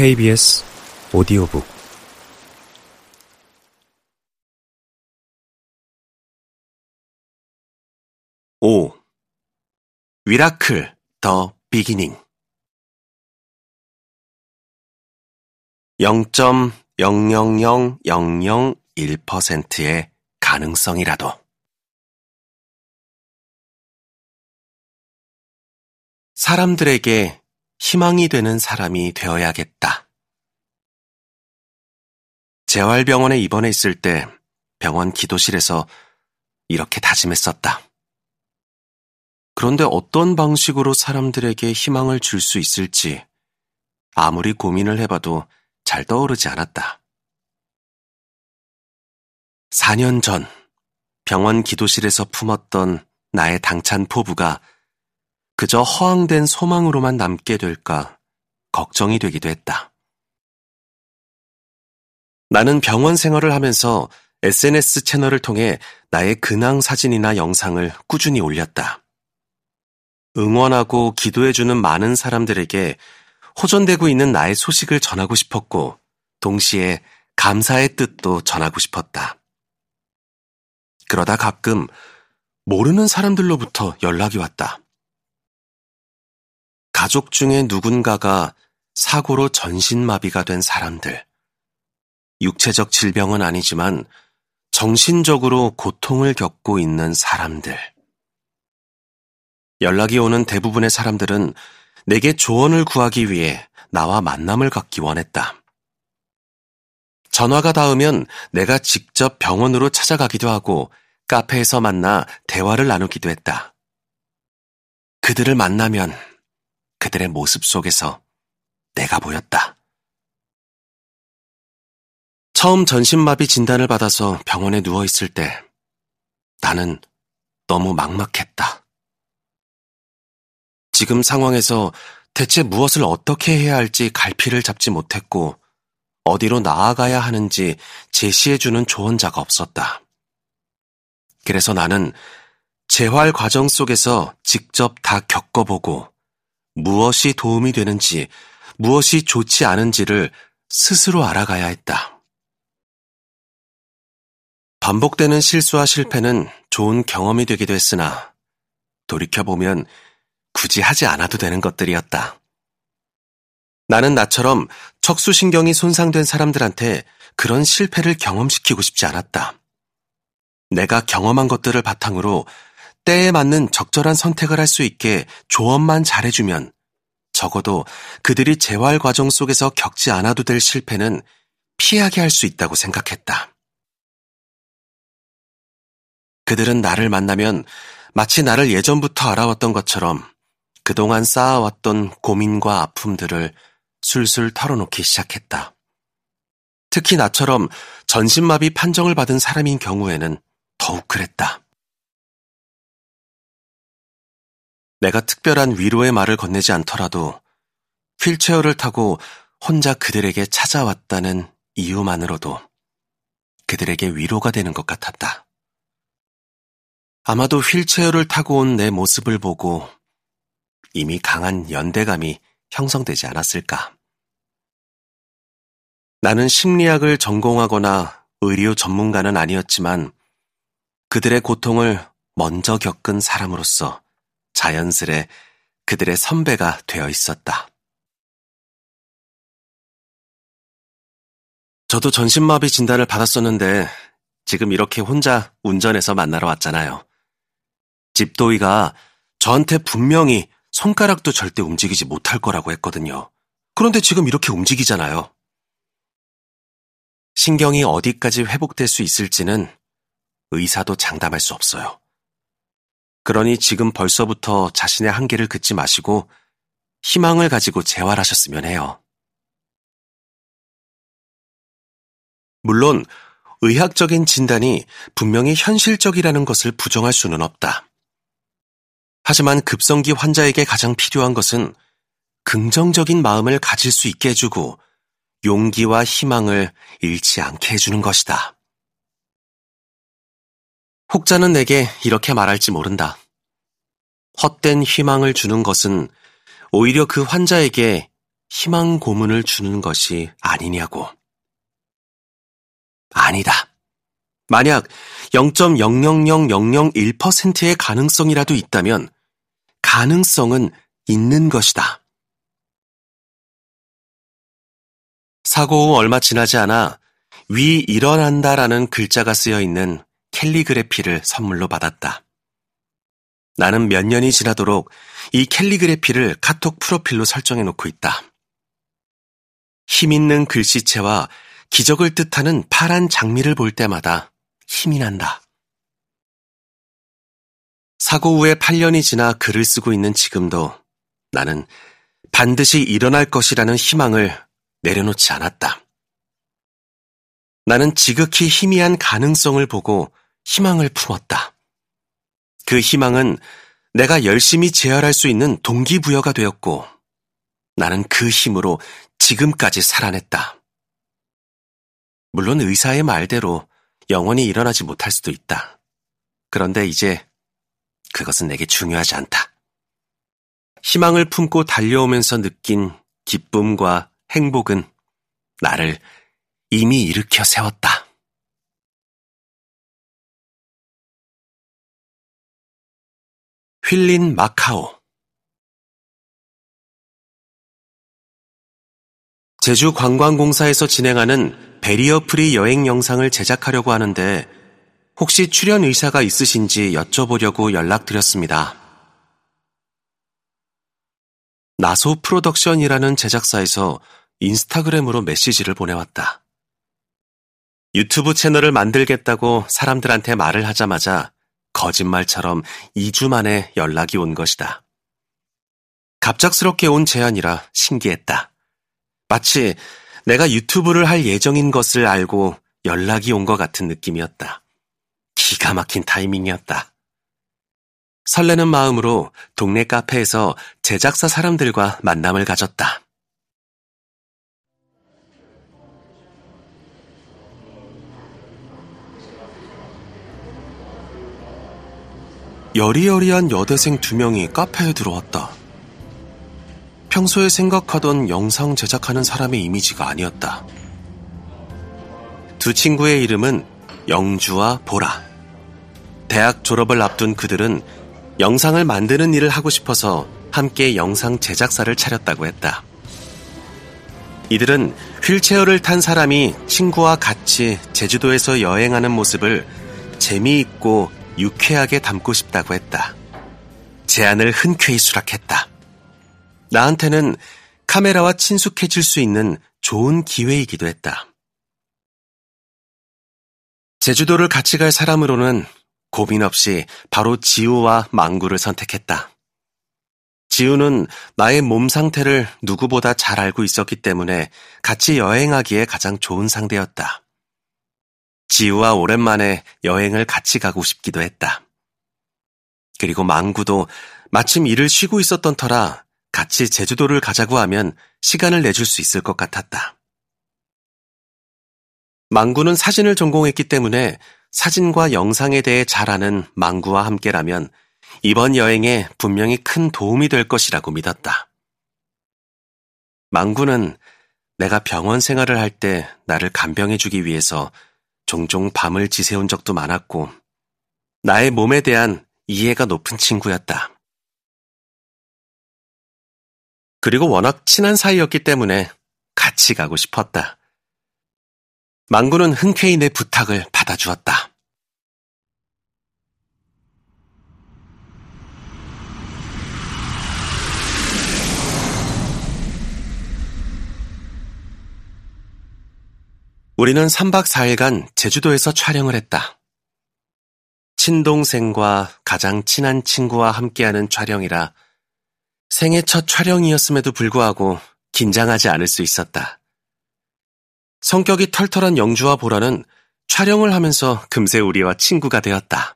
KBS 오디오북. 오. 위라클 더 비기닝. 0.000001%의 가능성이라도. 사람들에게 희망이 되는 사람이 되어야겠다. 재활병원에 입원해 있을 때 병원 기도실에서 이렇게 다짐했었다. 그런데 어떤 방식으로 사람들에게 희망을 줄 수 있을지 아무리 고민을 해봐도 잘 떠오르지 않았다. 4년 전 병원 기도실에서 품었던 나의 당찬 포부가 그저 허황된 소망으로만 남게 될까 걱정이 되기도 했다. 나는 병원 생활을 하면서 SNS 채널을 통해 나의 근황 사진이나 영상을 꾸준히 올렸다. 응원하고 기도해주는 많은 사람들에게 호전되고 있는 나의 소식을 전하고 싶었고, 동시에 감사의 뜻도 전하고 싶었다. 그러다 가끔 모르는 사람들로부터 연락이 왔다. 가족 중에 누군가가 사고로 전신마비가 된 사람들. 육체적 질병은 아니지만 정신적으로 고통을 겪고 있는 사람들. 연락이 오는 대부분의 사람들은 내게 조언을 구하기 위해 나와 만남을 갖기 원했다. 전화가 닿으면 내가 직접 병원으로 찾아가기도 하고 카페에서 만나 대화를 나누기도 했다. 그들을 만나면 그들의 모습 속에서 내가 보였다. 처음 전신마비 진단을 받아서 병원에 누워있을 때 나는 너무 막막했다. 지금 상황에서 대체 무엇을 어떻게 해야 할지 갈피를 잡지 못했고 어디로 나아가야 하는지 제시해주는 조언자가 없었다. 그래서 나는 재활 과정 속에서 직접 다 겪어보고 무엇이 도움이 되는지, 무엇이 좋지 않은지를 스스로 알아가야 했다. 반복되는 실수와 실패는 좋은 경험이 되기도 했으나, 돌이켜보면 굳이 하지 않아도 되는 것들이었다. 나는 나처럼 척수신경이 손상된 사람들한테 그런 실패를 경험시키고 싶지 않았다. 내가 경험한 것들을 바탕으로 때에 맞는 적절한 선택을 할 수 있게 조언만 잘해주면 적어도 그들이 재활 과정 속에서 겪지 않아도 될 실패는 피하게 할 수 있다고 생각했다. 그들은 나를 만나면 마치 나를 예전부터 알아왔던 것처럼 그동안 쌓아왔던 고민과 아픔들을 술술 털어놓기 시작했다. 특히 나처럼 전신마비 판정을 받은 사람인 경우에는 더욱 그랬다. 내가 특별한 위로의 말을 건네지 않더라도 휠체어를 타고 혼자 그들에게 찾아왔다는 이유만으로도 그들에게 위로가 되는 것 같았다. 아마도 휠체어를 타고 온 내 모습을 보고 이미 강한 연대감이 형성되지 않았을까. 나는 심리학을 전공하거나 의료 전문가는 아니었지만 그들의 고통을 먼저 겪은 사람으로서 자연스레 그들의 선배가 되어 있었다. 저도 전신마비 진단을 받았었는데 지금 이렇게 혼자 운전해서 만나러 왔잖아요. 집도이가 저한테 분명히 손가락도 절대 움직이지 못할 거라고 했거든요. 그런데 지금 이렇게 움직이잖아요. 신경이 어디까지 회복될 수 있을지는 의사도 장담할 수 없어요. 그러니 지금 벌써부터 자신의 한계를 긋지 마시고 희망을 가지고 재활하셨으면 해요. 물론 의학적인 진단이 분명히 현실적이라는 것을 부정할 수는 없다. 하지만 급성기 환자에게 가장 필요한 것은 긍정적인 마음을 가질 수 있게 해주고 용기와 희망을 잃지 않게 해주는 것이다. 혹자는 내게 이렇게 말할지 모른다. 헛된 희망을 주는 것은 오히려 그 환자에게 희망 고문을 주는 것이 아니냐고. 아니다. 만약 0.000001%의 가능성이라도 있다면 가능성은 있는 것이다. 사고 후 얼마 지나지 않아 위 일어난다라는 글자가 쓰여 있는 캘리그래피를 선물로 받았다. 나는 몇 년이 지나도록 이 캘리그래피를 카톡 프로필로 설정해 놓고 있다. 힘있는 글씨체와 기적을 뜻하는 파란 장미를 볼 때마다 힘이 난다. 사고 후에 8년이 지나 글을 쓰고 있는 지금도 나는 반드시 일어날 것이라는 희망을 내려놓지 않았다. 나는 지극히 희미한 가능성을 보고 희망을 품었다. 그 희망은 내가 열심히 재활할 수 있는 동기부여가 되었고 나는 그 힘으로 지금까지 살아냈다. 물론 의사의 말대로 영원히 일어나지 못할 수도 있다. 그런데 이제 그것은 내게 중요하지 않다. 희망을 품고 달려오면서 느낀 기쁨과 행복은 나를 이미 일으켜 세웠다. wheel in 마카오 제주 관광공사에서 진행하는 barrier free 여행 영상을 제작하려고 하는데 혹시 출연 의사가 있으신지 여쭤보려고 연락드렸습니다. 나소 프로덕션이라는 제작사에서 인스타그램으로 메시지를 보내왔다. 유튜브 채널을 만들겠다고 사람들한테 말을 하자마자 거짓말처럼 2주 만에 연락이 온 것이다. 갑작스럽게 온 제안이라 신기했다. 마치 내가 유튜브를 할 예정인 것을 알고 연락이 온 것 같은 느낌이었다. 기가 막힌 타이밍이었다. 설레는 마음으로 동네 카페에서 제작사 사람들과 만남을 가졌다. 여리여리한 여대생 두 명이 카페에 들어왔다. 평소에 생각하던 영상 제작하는 사람의 이미지가 아니었다. 두 친구의 이름은 영주와 보라. 대학 졸업을 앞둔 그들은 영상을 만드는 일을 하고 싶어서 함께 영상 제작사를 차렸다고 했다. 이들은 휠체어를 탄 사람이 친구와 같이 제주도에서 여행하는 모습을 재미있고 유쾌하게 담고 싶다고 했다. 제안을 흔쾌히 수락했다. 나한테는 카메라와 친숙해질 수 있는 좋은 기회이기도 했다. 제주도를 같이 갈 사람으로는 고민 없이 바로 지우와 망구를 선택했다. 지우는 나의 몸 상태를 누구보다 잘 알고 있었기 때문에 같이 여행하기에 가장 좋은 상대였다. 지우와 오랜만에 여행을 같이 가고 싶기도 했다. 그리고 망구도 마침 일을 쉬고 있었던 터라 같이 제주도를 가자고 하면 시간을 내줄 수 있을 것 같았다. 망구는 사진을 전공했기 때문에 사진과 영상에 대해 잘 아는 망구와 함께라면 이번 여행에 분명히 큰 도움이 될 것이라고 믿었다. 망구는 내가 병원 생활을 할 때 나를 간병해주기 위해서 종종 밤을 지새운 적도 많았고, 나의 몸에 대한 이해가 높은 친구였다. 그리고 워낙 친한 사이였기 때문에 같이 가고 싶었다. 망구는 흔쾌히 내 부탁을 받아주었다. 우리는 3박 4일간 제주도에서 촬영을 했다. 친동생과 가장 친한 친구와 함께하는 촬영이라 생애 첫 촬영이었음에도 불구하고 긴장하지 않을 수 있었다. 성격이 털털한 영주와 보라는 촬영을 하면서 금세 우리와 친구가 되었다.